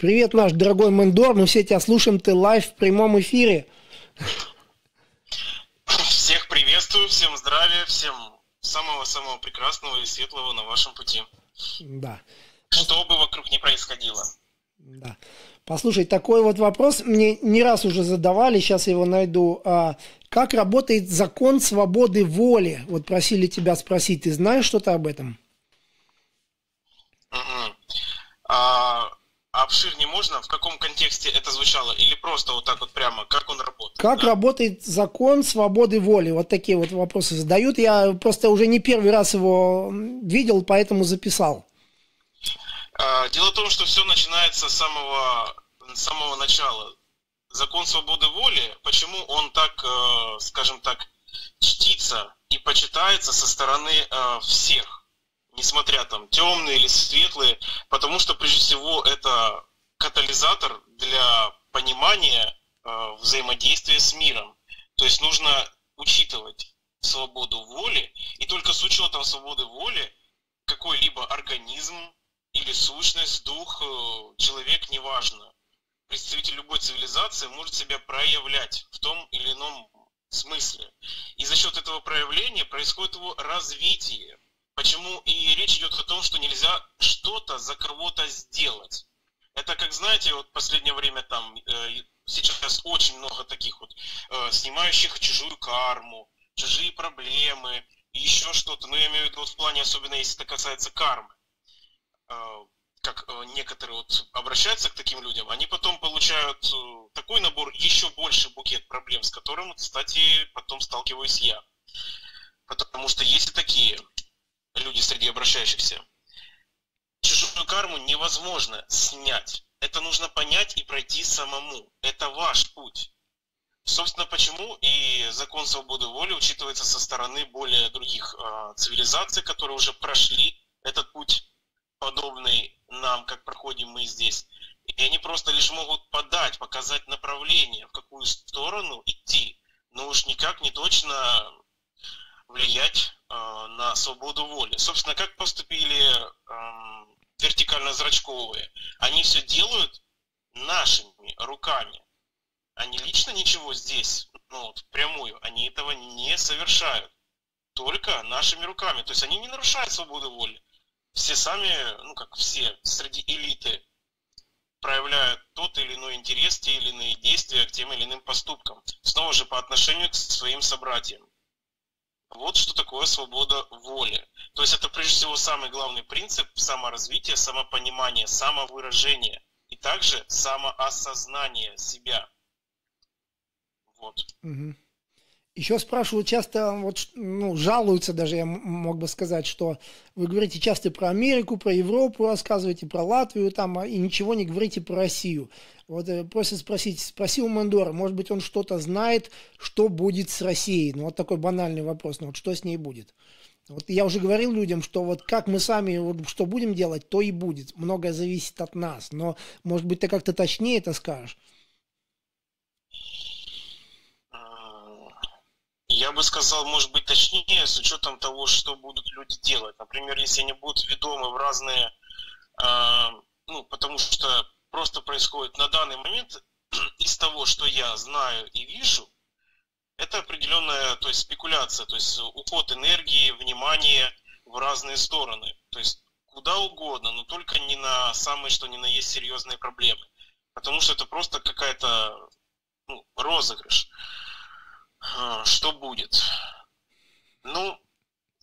Привет, наш дорогой Мендор. Мы все тебя слушаем, ты live в прямом эфире. Всех приветствую, всем здравия, всем самого-самого прекрасного и светлого на вашем пути. Да. Что бы вокруг не происходило. Да. Послушай, такой вот вопрос мне не раз уже задавали, сейчас я его найду. А, как работает закон свободы воли? Вот просили тебя спросить, ты знаешь что-то об этом? Угу. А, обширнее можно? В каком контексте это звучало? Или просто вот так вот прямо, как он работает? Как да? работает закон свободы воли? Вот такие вот вопросы задают. Я просто уже не первый раз его видел, поэтому записал. А, дело в том, что все начинается с самого, с самого начала. Закон свободы воли, почему он так, э, скажем так, чтится и почитается со стороны э, всех, несмотря там темные или светлые, потому что прежде всего это катализатор для понимания э, взаимодействия с миром. То есть нужно учитывать свободу воли, и только с учетом свободы воли какой-либо организм, или сущность, дух, э, человек, неважно. Представитель любой цивилизации может себя проявлять в том или ином смысле. И за счет этого проявления происходит его развитие. Почему и речь идет о том, что нельзя что-то за кого-то сделать. Это как, знаете, вот последнее время там э, сейчас очень много таких вот э, снимающих чужую карму, чужие проблемы, еще что-то. Но я имею в виду вот в плане, особенно если это касается кармы. А, как э, некоторые вот обращаются к таким людям, они потом получают э, такой набор, еще больше букет проблем, с которым, кстати, потом сталкиваюсь я. Потому что есть и такие люди среди обращающихся. Чужую карму невозможно снять. Это нужно понять и пройти самому. Это ваш путь. Собственно, почему и закон свободы воли учитывается со стороны более других э, цивилизаций, которые уже прошли этот путь подобный нам, как проходим мы здесь. И они просто лишь могут подать, показать направление, в какую сторону идти, но уж никак не точно влиять э, на свободу воли. Собственно, как поступили э, вертикально-зрачковые? Они все делают нашими руками. Они лично ничего здесь, ну вот, прямую, они этого не совершают. Только нашими руками. То есть они не нарушают свободу воли все сами, ну как все, среди элиты проявляют тот или иной интерес, те или иные действия к тем или иным поступкам. Снова же по отношению к своим собратьям. Вот что такое свобода воли. То есть это прежде всего самый главный принцип саморазвития, самопонимания, самовыражения. И также самоосознание себя. Вот. Угу. Еще спрашивают часто, вот, ну, жалуются даже, я мог бы сказать, что вы говорите часто про Америку, про Европу, рассказываете про Латвию там, а, и ничего не говорите про Россию. Вот э, просят спросить, спросил Мандора, может быть, он что-то знает, что будет с Россией? Ну, вот такой банальный вопрос, ну, вот что с ней будет? Вот я уже говорил людям, что вот как мы сами, вот, что будем делать, то и будет. Многое зависит от нас. Но, может быть, ты как-то точнее это скажешь? Я бы сказал, может быть, точнее, с учетом того, что будут люди делать. Например, если они будут ведомы в разные, э, ну, потому что просто происходит на данный момент из того, что я знаю и вижу, это определенная, то есть спекуляция, то есть уход энергии, внимания в разные стороны. То есть куда угодно, но только не на самые, что ни на есть серьезные проблемы. Потому что это просто какая-то ну, розыгрыш. Что будет? Ну,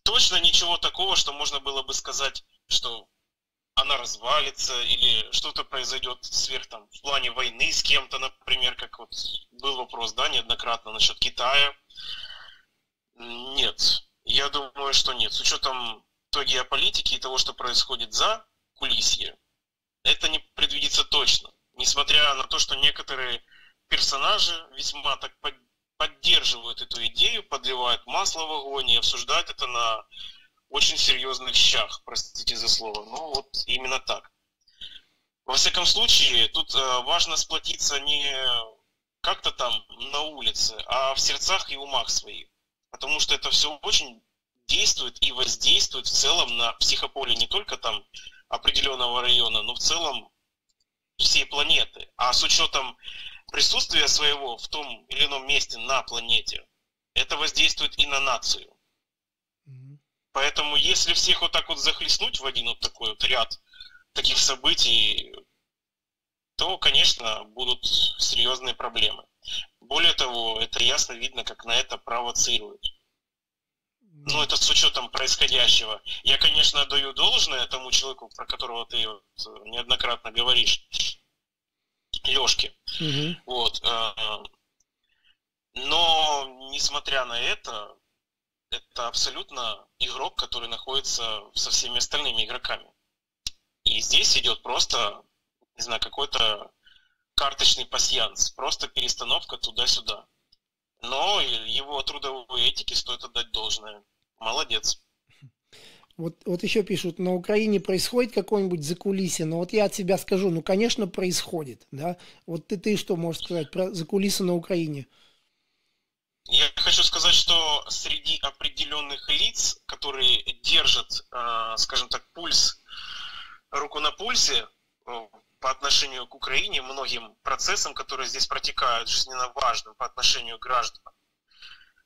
точно ничего такого, что можно было бы сказать, что она развалится или что-то произойдет сверх там в плане войны с кем-то, например, как вот был вопрос, да, неоднократно насчет Китая. Нет, я думаю, что нет. С учетом той геополитики и того, что происходит за кулисье, это не предвидится точно. Несмотря на то, что некоторые персонажи весьма так поддерживают эту идею, подливают масло в огонь и обсуждают это на очень серьезных щах, простите за слово. Ну вот именно так. Во всяком случае, тут э, важно сплотиться не как-то там на улице, а в сердцах и умах своих. Потому что это все очень действует и воздействует в целом на психополе не только там определенного района, но в целом всей планеты, а с учетом присутствия своего в том или ином месте на планете, это воздействует и на нацию. Поэтому если всех вот так вот захлестнуть в один вот такой вот ряд таких событий, то, конечно, будут серьезные проблемы. Более того, это ясно видно, как на это провоцируют. Ну, это с учетом происходящего. Я, конечно, даю должное тому человеку, про которого ты вот неоднократно говоришь, Лешке. Угу. Вот. Э, но, несмотря на это, это абсолютно игрок, который находится со всеми остальными игроками. И здесь идет просто, не знаю, какой-то карточный пасьянс, просто перестановка туда-сюда. Но его трудовой этике стоит отдать должное. Молодец. Вот, вот еще пишут, на Украине происходит какое-нибудь закулисье, но вот я от себя скажу, ну, конечно, происходит, да. Вот ты, ты что можешь сказать про закулисье на Украине? Я хочу сказать, что среди определенных лиц, которые держат, э, скажем так, пульс, руку на пульсе э, по отношению к Украине, многим процессам, которые здесь протекают, жизненно важным по отношению к гражданам,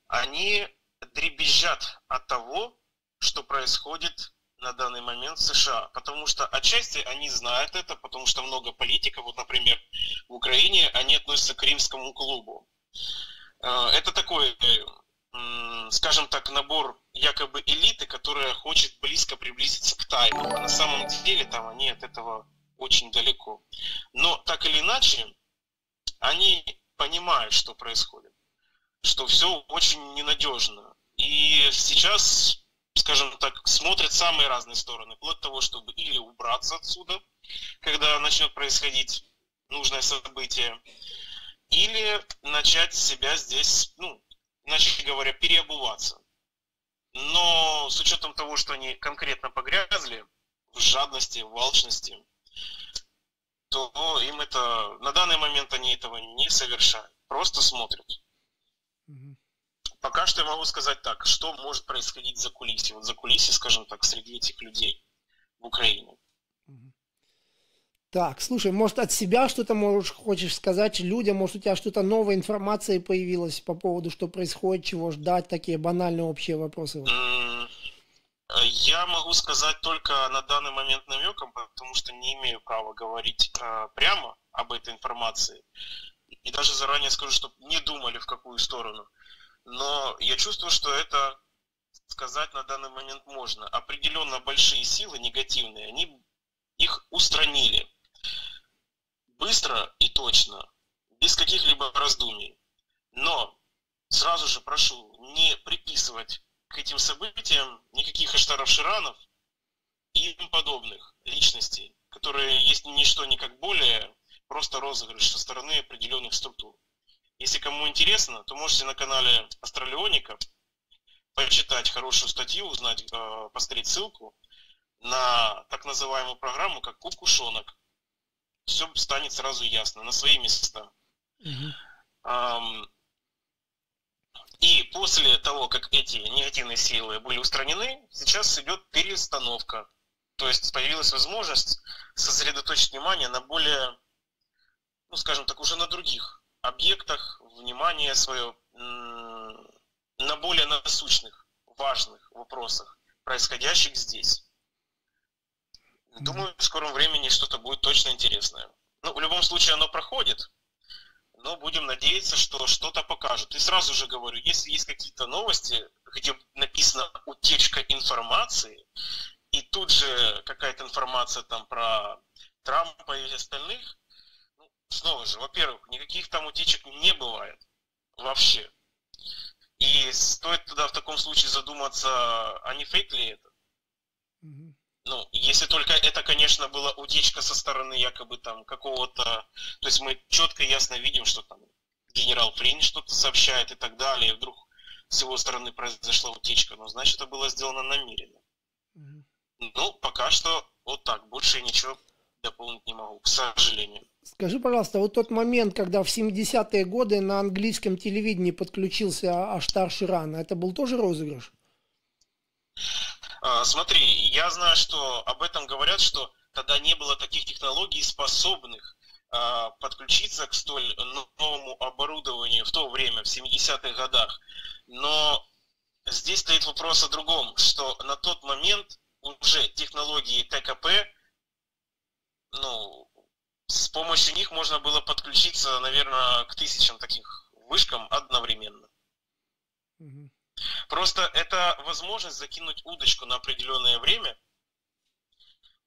они дребезжат от того, что происходит на данный момент в США. Потому что отчасти они знают это, потому что много политиков, вот, например, в Украине, они относятся к римскому клубу. Э, это такой, скажем так, набор якобы элиты, которая хочет близко приблизиться к тайне. На самом деле там они от этого очень далеко. Но так или иначе, они понимают, что происходит, что все очень ненадежно. И сейчас, скажем так, смотрят самые разные стороны, вплоть того, чтобы или убраться отсюда, когда начнет происходить нужное событие, или начать себя здесь, ну, иначе говоря, переобуваться. Но с учетом того, что они конкретно погрязли в жадности, в алчности, то им это, на данный момент они этого не совершают, просто смотрят. Пока что я могу сказать так, что может происходить за кулисами, вот за кулисами, скажем так, среди этих людей в Украине. Так, слушай, может от себя что-то можешь, хочешь сказать людям, может у тебя что-то новая информация появилась по поводу, что происходит, чего ждать, такие банальные общие вопросы? Я могу сказать только на данный момент намеком, потому что не имею права говорить э, прямо об этой информации. И даже заранее скажу, чтобы не думали в какую сторону. Но я чувствую, что это сказать на данный момент можно. Определенно большие силы негативные, они их устранили быстро и точно, без каких-либо раздумий. Но сразу же прошу не приписывать к этим событиям никаких Аштаров-Ширанов и им подобных личностей, которые есть ни что ни как более просто розыгрыш со стороны определенных структур. Если кому интересно, то можете на канале Астралионика почитать хорошую статью, узнать, э, посмотреть ссылку на так называемую программу, как Кукушонок все станет сразу ясно, на свои места. Угу. И после того, как эти негативные силы были устранены, сейчас идет перестановка. То есть появилась возможность сосредоточить внимание на более, ну скажем так, уже на других объектах, внимание свое на более насущных, важных вопросах, происходящих здесь. Думаю, в скором времени что-то будет точно интересное. Ну, в любом случае оно проходит, но будем надеяться, что что-то покажут. И сразу же говорю, если есть какие-то новости, где написано утечка информации, и тут же какая-то информация там про Трампа и остальных, снова же, во-первых, никаких там утечек не бывает вообще. И стоит тогда в таком случае задуматься, а не фейк ли это? Mm-hmm. Ну, если только это, конечно, была утечка со стороны якобы там какого-то... То есть мы четко и ясно видим, что там генерал Флинн что-то сообщает и так далее, и вдруг с его стороны произошла утечка. Но значит, это было сделано намеренно. Mm-hmm. Ну, пока что вот так. Больше я ничего дополнить не могу, к сожалению. Скажи, пожалуйста, вот тот момент, когда в 70-е годы на английском телевидении подключился Аштар Ширан, это был тоже розыгрыш? А, смотри, я знаю, что об этом говорят, что тогда не было таких технологий, способных а, подключиться к столь новому оборудованию в то время, в 70-х годах. Но здесь стоит вопрос о другом, что на тот момент уже технологии ТКП, ну, с помощью них можно было подключиться, наверное, к тысячам таких вышкам одновременно. Угу. Просто это возможность закинуть удочку на определенное время,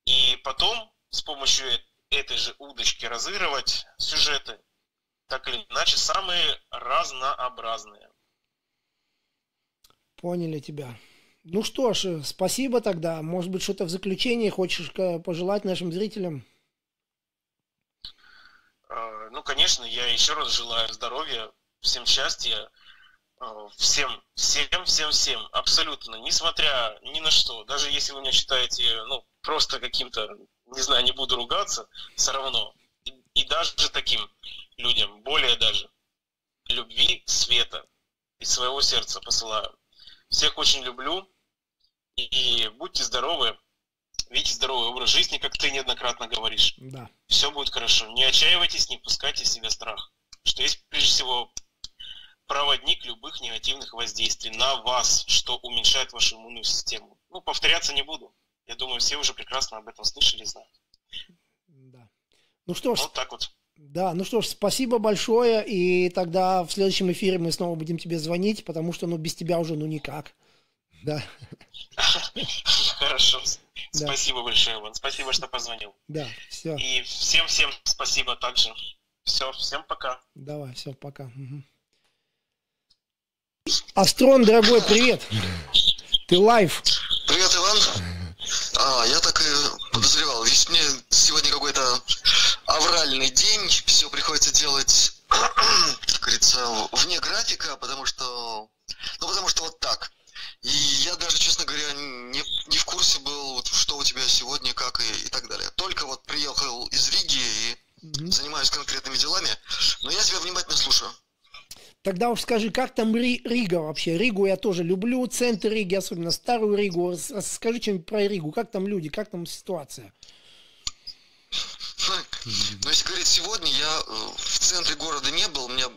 и потом с помощью этой же удочки разыгрывать сюжеты, так или иначе, самые разнообразные. Поняли тебя. Ну что ж, спасибо тогда. Может быть, что-то в заключение хочешь пожелать нашим зрителям? А, ну, конечно, я еще раз желаю здоровья, всем счастья, а, всем, всем, всем, всем, абсолютно, несмотря ни на что, даже если вы меня считаете, ну, просто каким-то, не знаю, не буду ругаться, все равно, и, даже таким людям, более даже, любви, света из своего сердца посылаю. Всех очень люблю, и будьте здоровы, ведите здоровый образ жизни, как ты неоднократно говоришь. Да. Все будет хорошо. Не отчаивайтесь, не пускайте в себя страх. Что есть, прежде всего, проводник любых негативных воздействий на вас, что уменьшает вашу иммунную систему. Ну, повторяться не буду. Я думаю, все уже прекрасно об этом слышали и знают. Да. Ну что ж. Вот так вот. Да, ну что ж, спасибо большое, и тогда в следующем эфире мы снова будем тебе звонить, потому что, ну, без тебя уже, ну, никак. Да. Хорошо. Да. Спасибо большое, Иван. Спасибо, что позвонил. Да, все. И всем-всем спасибо также. Все, всем пока. Давай, все, пока. Угу. Астрон, дорогой, привет. Ты live. Привет, Иван. А, я так и подозревал. Ведь мне сегодня какой-то авральный день. Все приходится делать, как говорится, вне графика, потому что... Ну, потому что вот так. И я даже, честно говоря, не, не в курсе был, что у тебя сегодня, как и, и так далее. Только вот приехал из Риги и mm-hmm. занимаюсь конкретными делами. Но я тебя внимательно слушаю. Тогда уж скажи, как там Рига вообще? Ригу я тоже люблю, центр Риги, особенно старую Ригу. Скажи что-нибудь про Ригу, как там люди, как там ситуация? Ну, если говорить сегодня, я э, в центре города не был, у меня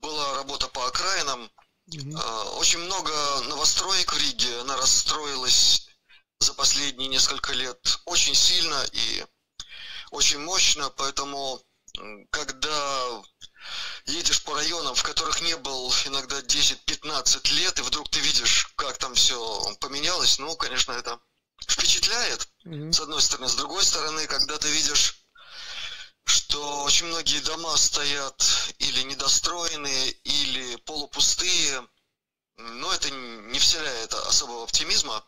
была работа по окраинам. Угу. Очень много новостроек в Риге, она расстроилась за последние несколько лет очень сильно и очень мощно, поэтому когда едешь по районам, в которых не был иногда 10-15 лет, и вдруг ты видишь, как там все поменялось, ну, конечно, это впечатляет, mm-hmm. с одной стороны. С другой стороны, когда ты видишь, что очень многие дома стоят или недостроенные, или полупустые, но это не вселяет особого оптимизма.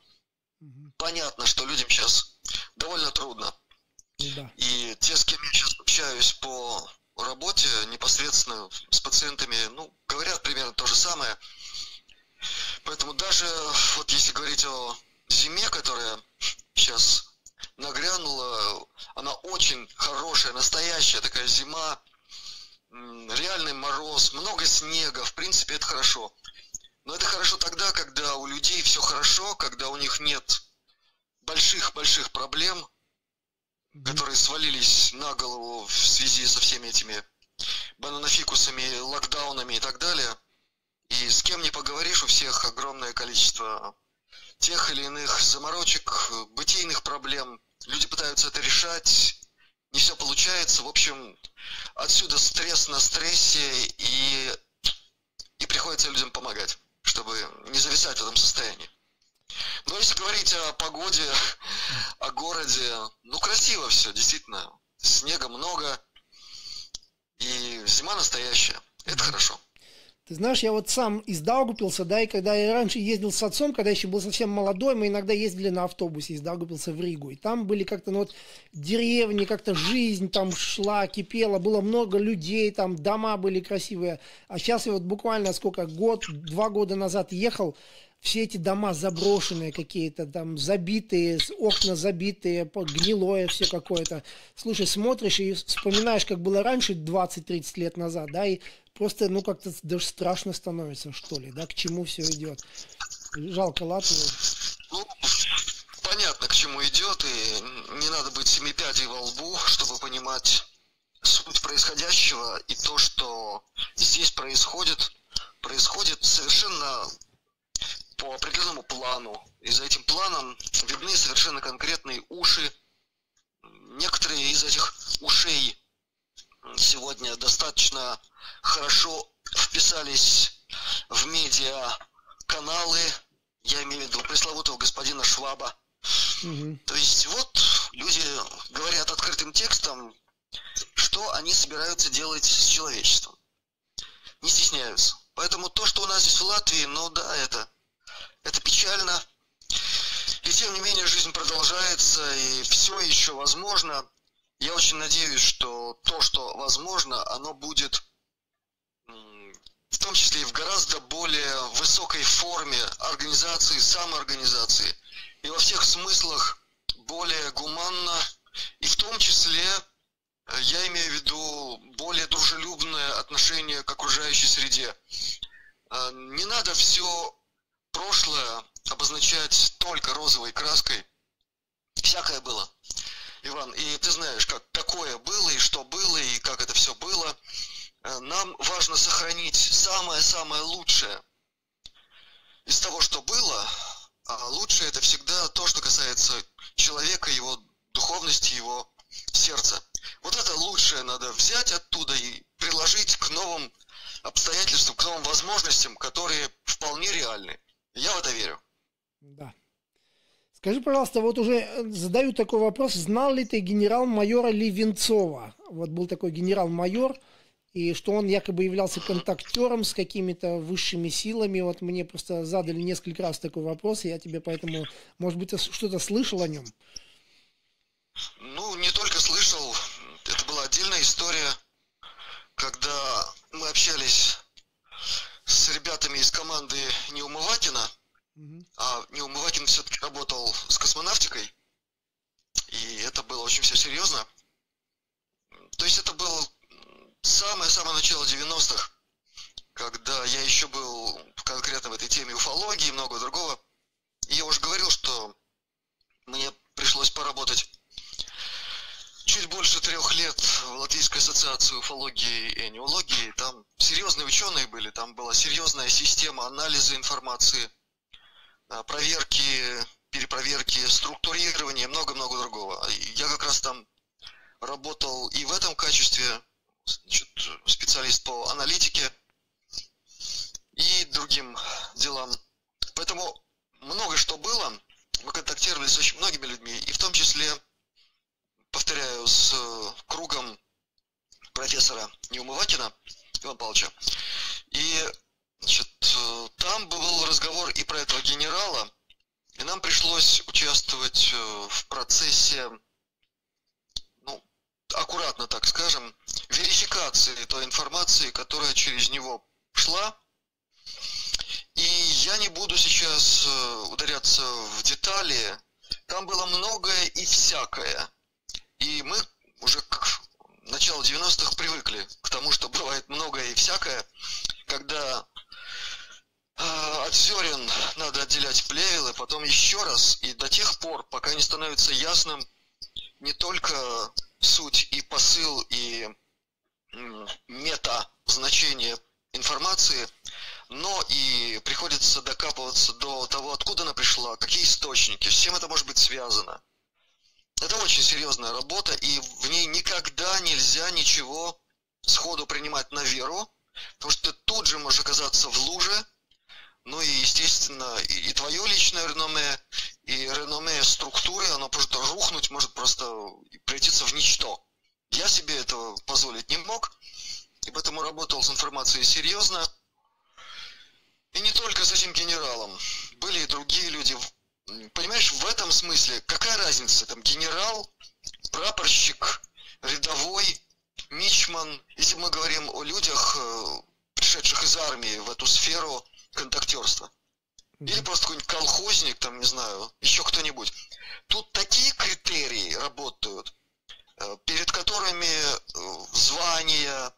Понятно, что людям сейчас довольно трудно. Да. И те, с кем я сейчас общаюсь по работе непосредственно с пациентами, ну, говорят примерно то же самое. Поэтому даже вот если говорить о зиме, которая сейчас нагрянула, она очень хорошая, настоящая такая зима, реальный мороз, много снега, в принципе, это хорошо. Но это хорошо тогда, когда у людей все хорошо, когда у них нет больших-больших проблем, которые свалились на голову в связи со всеми этими бананофикусами, локдаунами и так далее. И с кем не поговоришь, у всех огромное количество тех или иных заморочек, бытийных проблем. Люди пытаются это решать, не все получается. В общем, отсюда стресс на стрессе, и, и приходится людям помогать, чтобы не зависать в этом состоянии. Но если говорить о погоде, о городе, ну красиво все, действительно. Снега много, и зима настоящая. Это хорошо. Ты знаешь, я вот сам из Даугупилса, да, и когда я раньше ездил с отцом, когда еще был совсем молодой, мы иногда ездили на автобусе из Даугупилса в Ригу. И там были как-то, ну вот, деревни, как-то жизнь там шла, кипела, было много людей, там дома были красивые. А сейчас я вот буквально сколько, год, два года назад ехал, все эти дома заброшенные какие-то, там забитые, окна забитые, гнилое все какое-то. Слушай, смотришь и вспоминаешь, как было раньше, 20-30 лет назад, да, и просто, ну, как-то даже страшно становится, что ли, да, к чему все идет. Жалко Латвию. Ну, понятно, к чему идет, и не надо быть семи пядей во лбу, чтобы понимать, суть происходящего и то, что здесь происходит, происходит совершенно по определенному плану. И за этим планом видны совершенно конкретные уши. Некоторые из этих ушей сегодня достаточно хорошо вписались в медиа каналы, я имею в виду пресловутого господина Шваба. Угу. То есть вот люди говорят открытым текстом, что они собираются делать с человечеством. Не стесняются. Поэтому то, что у нас здесь в Латвии, ну да, это, это печально. И тем не менее жизнь продолжается, и все еще возможно. Я очень надеюсь, что то, что возможно, оно будет в том числе и в гораздо более высокой форме организации, самоорганизации, и во всех смыслах более гуманно, и в том числе э, я имею в виду более дружелюбное отношение к окружающей среде. Э, не надо все прошлое обозначать только розовой краской. Всякое было. Иван, и ты знаешь, как какое было, и что было, и как это все было. Э, нам важно сохранить самое-самое лучшее из того, что было, а лучшее это всегда то, что касается человека, его духовности, его сердца. Вот это лучшее надо взять оттуда и приложить к новым обстоятельствам, к новым возможностям, которые вполне реальны. Я в это верю. Да. Скажи, пожалуйста, вот уже э, задаю такой вопрос. Знал ли ты генерал-майора Ливенцова? Вот был такой генерал-майор, и что он якобы являлся контактером с какими-то высшими силами. Вот мне просто задали несколько раз такой вопрос, и я тебе поэтому, может быть, что-то слышал о нем? Ну, не только слышал, это была отдельная история, когда мы общались с ребятами из команды Неумывакина, угу. а Неумывакин все-таки работал с космонавтикой, и это было очень все серьезно. То есть это был самое-самое начало 90-х, когда я еще был конкретно в этой теме уфологии и много другого, и я уже говорил, что мне пришлось поработать чуть больше трех лет в Латвийской ассоциации уфологии и неологии. Там серьезные ученые были, там была серьезная система анализа информации, а, проверки, перепроверки, структурирования, много-много другого. Я как раз там работал и в этом качестве, значит, специалист по аналитике и другим делам. Поэтому много что было. Мы контактировали с очень многими людьми, и в том числе, повторяю, с э, кругом профессора Неумывакина Ивана Павловича. И значит, э, там был разговор и про этого генерала, и нам пришлось участвовать э, в процессе аккуратно так скажем, верификации той информации, которая через него шла. И я не буду сейчас ударяться в детали. Там было многое и всякое. И мы уже к началу 90-х привыкли к тому, что бывает многое и всякое, когда э, от зерен надо отделять плевелы, потом еще раз, и до тех пор, пока не становится ясным не только суть и посыл, и мета значение информации, но и приходится докапываться до того, откуда она пришла, какие источники, с чем это может быть связано. Это очень серьезная работа, и в ней никогда нельзя ничего сходу принимать на веру, потому что ты тут же можешь оказаться в луже, ну и, естественно, и, и твое личное реноме, и реноме структуры, оно может рухнуть, может просто превратиться в ничто. Я себе этого позволить не мог, и поэтому работал с информацией серьезно. И не только с этим генералом. Были и другие люди. Понимаешь, в этом смысле, какая разница, там, генерал, прапорщик, рядовой, мичман, если мы говорим о людях, э, пришедших из армии в эту сферу контактерства. Или просто какой-нибудь колхозник, там, не знаю, еще кто-нибудь. Тут такие критерии работают, э, перед которыми э, звания,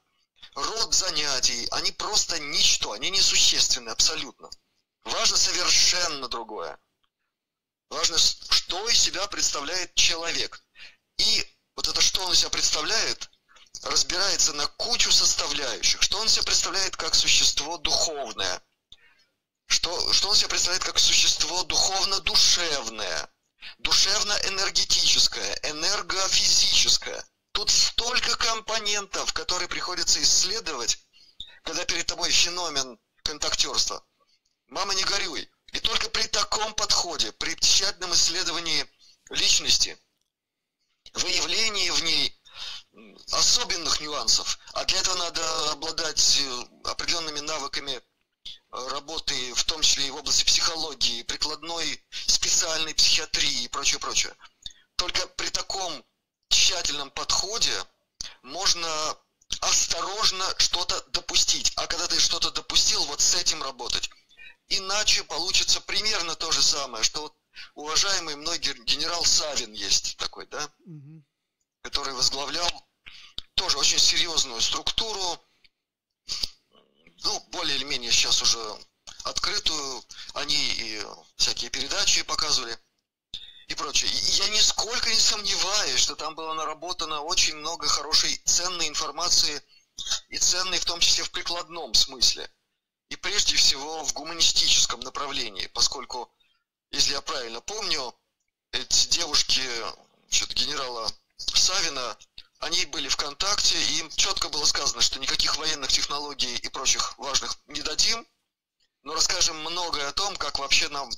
род занятий, они просто ничто, они несущественны абсолютно. Важно совершенно другое. Важно, что из себя представляет человек. И вот это, что он из себя представляет, разбирается на кучу составляющих, что он себе представляет как существо духовное, что, что он себе представляет как существо духовно-душевное, душевно-энергетическое, энергофизическое. Тут столько компонентов, которые приходится исследовать, когда перед тобой феномен контактерства. Мама, не горюй. И только при таком подходе, при тщательном исследовании личности, выявлении в ней особенных нюансов, а для этого надо обладать э, определенными навыками э, работы, в том числе и в области психологии, прикладной специальной психиатрии и прочее, прочее. Только при таком тщательном подходе можно осторожно что-то допустить. А когда ты что-то допустил, вот с этим работать. Иначе получится примерно то же самое, что вот уважаемый мной генерал Савин есть такой, да, угу. который возглавлял тоже очень серьезную структуру, ну, более или менее сейчас уже открытую, они и всякие передачи показывали и прочее. И я нисколько не сомневаюсь, что там было наработано очень много хорошей, ценной информации, и ценной в том числе в прикладном смысле. И прежде всего в гуманистическом направлении, поскольку, если я правильно помню, эти девушки генерала Савина, они были в контакте, и им четко было сказано, что никаких военных технологий и прочих важных не дадим, но расскажем многое о том, как вообще нам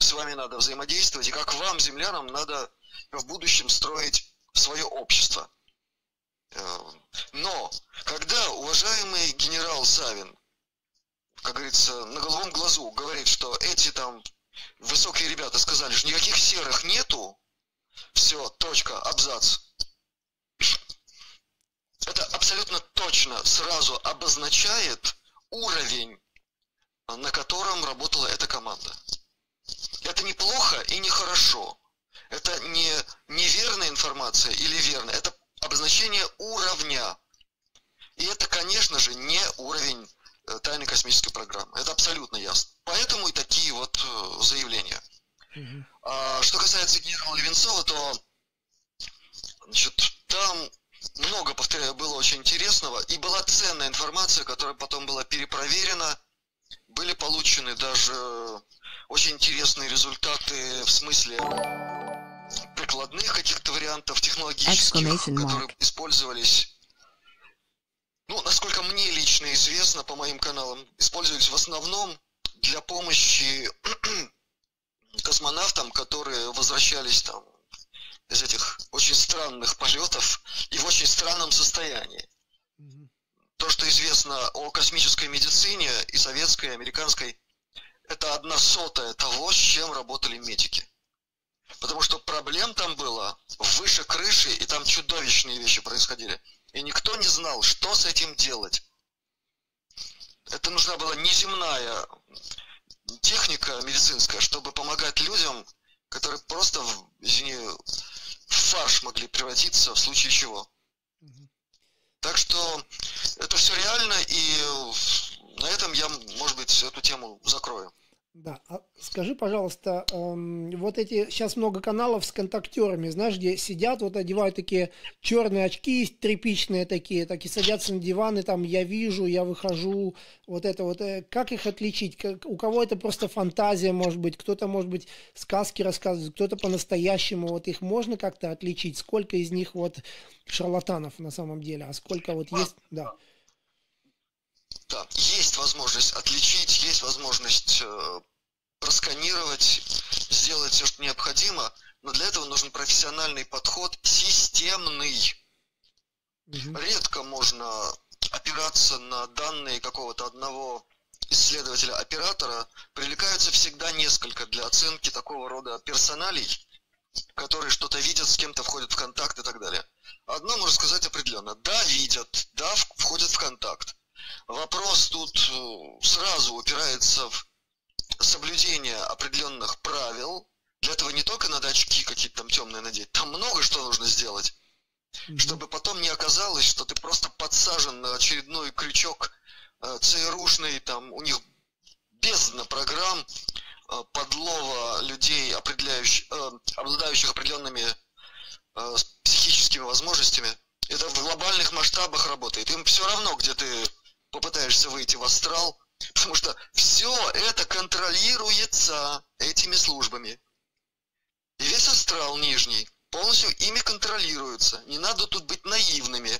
с вами надо взаимодействовать, и как вам, землянам, надо в будущем строить свое общество. Э, но, когда уважаемый генерал Савин, как говорится, на головом глазу говорит, что эти там высокие ребята сказали, что никаких серых нету, все, точка, абзац. Это абсолютно точно сразу обозначает уровень, на котором работала эта команда. Это неплохо и не хорошо. Это не неверная информация или верная. Это обозначение уровня. И это, конечно же, не уровень тайной космической программы. Это абсолютно ясно. Поэтому и такие вот э, заявления. Угу. А, что касается генерала Левинцова, то значит, там много, повторяю, было очень интересного. И была ценная информация, которая потом была перепроверена. Были получены даже очень интересные результаты в смысле прикладных каких-то вариантов технологических, которые использовались ну, насколько мне лично известно по моим каналам, использовались в основном для помощи космонавтам, которые возвращались там из этих очень странных полетов и в очень странном состоянии. То, что известно о космической медицине и советской, и американской, это одна сотая того, с чем работали медики. Потому что проблем там было выше крыши, и там чудовищные вещи происходили. И никто не знал, что с этим делать. Это нужна была неземная техника медицинская, чтобы помогать людям, которые просто, извини, в фарш могли превратиться в случае чего. Так что это все реально, и на этом я, может быть, эту тему закрою. Да, а скажи, пожалуйста, эм, вот эти сейчас много каналов с контактерами, знаешь, где сидят, вот одевают такие черные очки тряпичные такие, так и садятся на диваны, там я вижу, я выхожу, вот это вот, э, как их отличить? Как, у кого это просто фантазия, может быть, кто-то, может быть, сказки рассказывает, кто-то по-настоящему, вот их можно как-то отличить? Сколько из них вот шарлатанов на самом деле, а сколько вот есть, да. Да, есть возможность отличить, есть возможность э, просканировать, сделать все, что необходимо, но для этого нужен профессиональный подход, системный. Угу. Редко можно опираться на данные какого-то одного исследователя-оператора. Привлекаются всегда несколько для оценки такого рода персоналей, которые что-то видят, с кем-то входят в контакт и так далее. Одно можно сказать определенно. Да, видят, да, входят в контакт. Вопрос тут э, сразу упирается в соблюдение определенных правил. Для этого не только надо очки какие-то там темные надеть, там много что нужно сделать. Mm-hmm. Чтобы потом не оказалось, что ты просто подсажен на очередной крючок э, ЦРУшный, там у них бездна программ э, подлова людей, определяющих, э, обладающих определенными э, психическими возможностями. Это в глобальных масштабах работает. Им все равно, где ты попытаешься выйти в астрал, потому что все это контролируется этими службами. И весь астрал нижний полностью ими контролируется. Не надо тут быть наивными.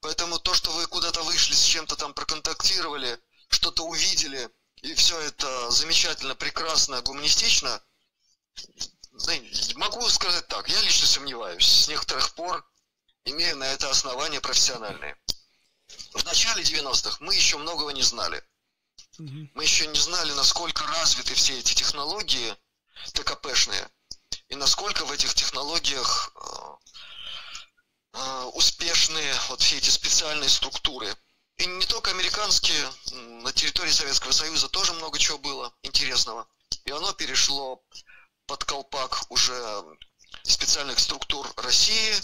Поэтому то, что вы куда-то вышли, с чем-то там проконтактировали, что-то увидели, и все это замечательно, прекрасно, гуманистично, могу сказать так, я лично сомневаюсь. С некоторых пор имея на это основания профессиональные. В начале 90-х мы еще многого не знали. Мы еще не знали, насколько развиты все эти технологии ТКПшные, и насколько в этих технологиях э, э, успешны вот все эти специальные структуры. И не только американские, на территории Советского Союза тоже много чего было интересного. И оно перешло под колпак уже специальных структур России,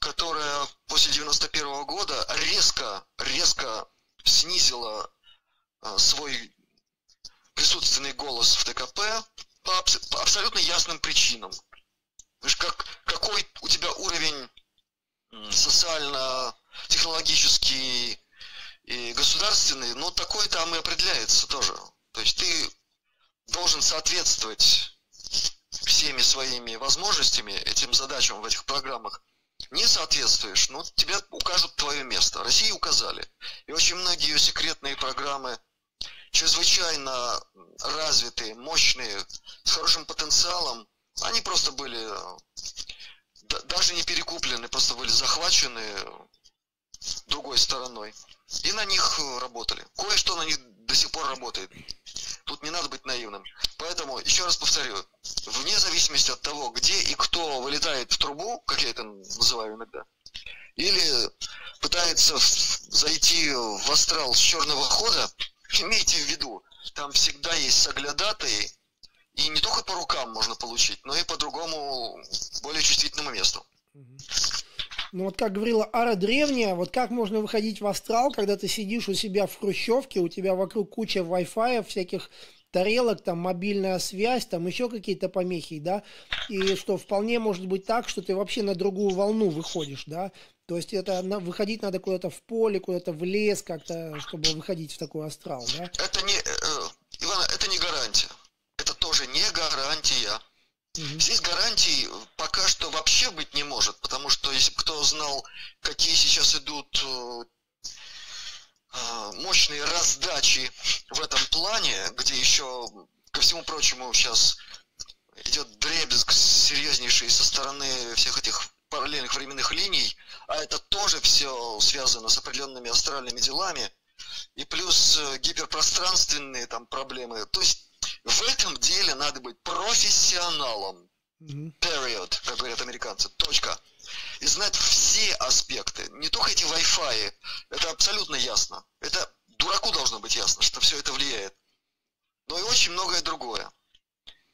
которая после 91 года резко, резко снизила а, свой присутственный голос в ТКП по, по абсолютно ясным причинам. Как, какой у тебя уровень социально-технологический и государственный, ну, такой там и определяется тоже. То есть ты должен соответствовать всеми своими возможностями этим задачам в этих программах, не соответствуешь, ну, тебе укажут твое место. России указали. И очень многие ее секретные программы чрезвычайно развитые, мощные, с хорошим потенциалом, они просто были даже не перекуплены, просто были захвачены другой стороной. И на них работали. Кое-что на них до сих пор работает. Тут не надо быть наивным. Поэтому, еще раз повторю, вне зависимости от того, где и кто вылетает в трубу, как я это называю иногда, или пытается зайти в астрал с черного хода, имейте в виду, там всегда есть соглядатые, и не только по рукам можно получить, но и по другому, более чувствительному месту. Ну вот как говорила Ара Древняя, вот как можно выходить в астрал, когда ты сидишь у себя в хрущевке, у тебя вокруг куча Wi-Fi, всяких тарелок, там мобильная связь, там еще какие-то помехи, да, и что вполне может быть так, что ты вообще на другую волну выходишь, да, то есть это выходить надо куда-то в поле, куда-то в лес как-то, чтобы выходить в такой астрал, да? Это не, э, Иван, это не гарантия. Это тоже не гарантия. Угу. Здесь гарантий пока что вообще быть не может, потому что если кто знал, какие сейчас идут э, э, мощные раздачи в этом плане, где еще, ко всему прочему, сейчас идет дребезг серьезнейший со стороны всех этих параллельных временных линий, а это тоже все связано с определенными астральными делами, и плюс э, гиперпространственные там проблемы. То есть в этом деле надо быть профессионалом. Period, как говорят американцы. Точка. И знать все аспекты. Не только эти Wi-Fi. Это абсолютно ясно. Это дураку должно быть ясно, что все это влияет. Но и очень многое другое.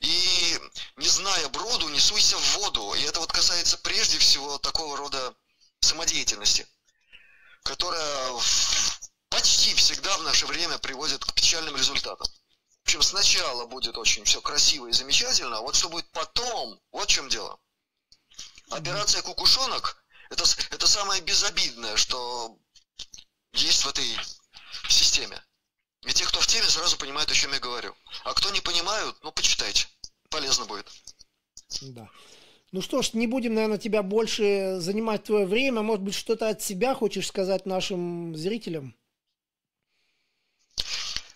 И не зная броду, не суйся в воду. И это вот касается прежде всего такого рода самодеятельности, которая почти всегда в наше время приводит к печальным результатам. В общем, сначала будет очень все красиво и замечательно, а вот что будет потом, вот в чем дело. Операция «Кукушонок» это, это самое безобидное, что есть в этой системе. И те, кто в теме, сразу понимают, о чем я говорю. А кто не понимают, ну, почитайте. Полезно будет. Да. Ну что ж, не будем, наверное, тебя больше занимать твое время. Может быть, что-то от себя хочешь сказать нашим зрителям?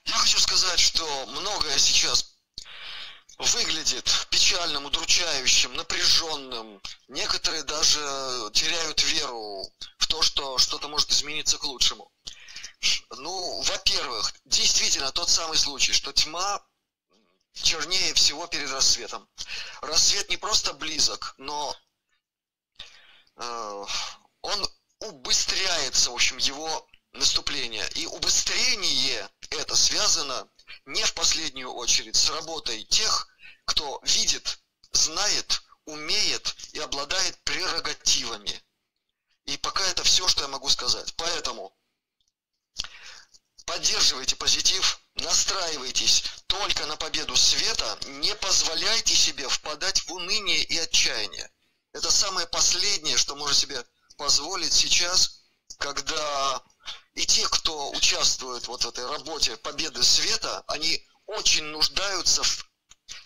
Я хочу сказать, что многое сейчас выглядит печальным, удручающим, напряженным. Некоторые даже теряют веру в то, что что-то может измениться к лучшему. Ну, во-первых, действительно тот самый случай, что тьма чернее всего перед рассветом. Рассвет не просто близок, но э, он убыстряется, в общем, его наступления. И убыстрение это связано не в последнюю очередь с работой тех, кто видит, знает, умеет и обладает прерогативами. И пока это все, что я могу сказать. Поэтому поддерживайте позитив, настраивайтесь только на победу света, не позволяйте себе впадать в уныние и отчаяние. Это самое последнее, что можно себе позволить сейчас, когда и те, кто участвует вот в этой работе победы света, они очень нуждаются в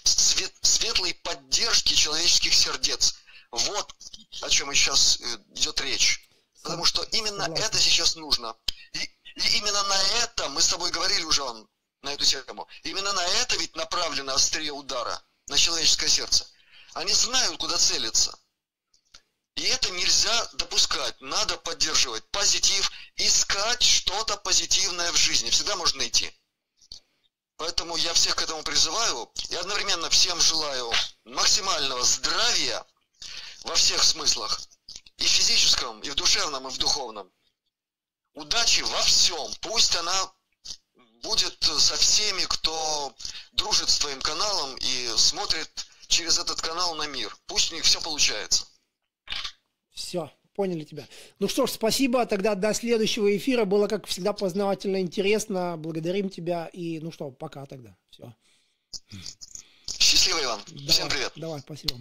свет, светлой поддержке человеческих сердец. Вот о чем сейчас э, идет речь. Потому что именно Согласен. это сейчас нужно. И, и именно на это, мы с тобой говорили уже он, на эту тему, именно на это ведь направлено острие удара, на человеческое сердце. Они знают, куда целиться. И это нельзя допускать. Надо поддерживать позитив, искать что-то позитивное в жизни. Всегда можно найти. Поэтому я всех к этому призываю и одновременно всем желаю максимального здравия во всех смыслах. И в физическом, и в душевном, и в духовном. Удачи во всем. Пусть она будет со всеми, кто дружит с твоим каналом и смотрит через этот канал на мир. Пусть у них все получается. Все, поняли тебя. Ну что ж, спасибо. Тогда до следующего эфира. Было, как всегда, познавательно интересно. Благодарим тебя. И ну что, пока тогда. Все. Счастливо, Иван. Давай, Всем привет. Давай, спасибо.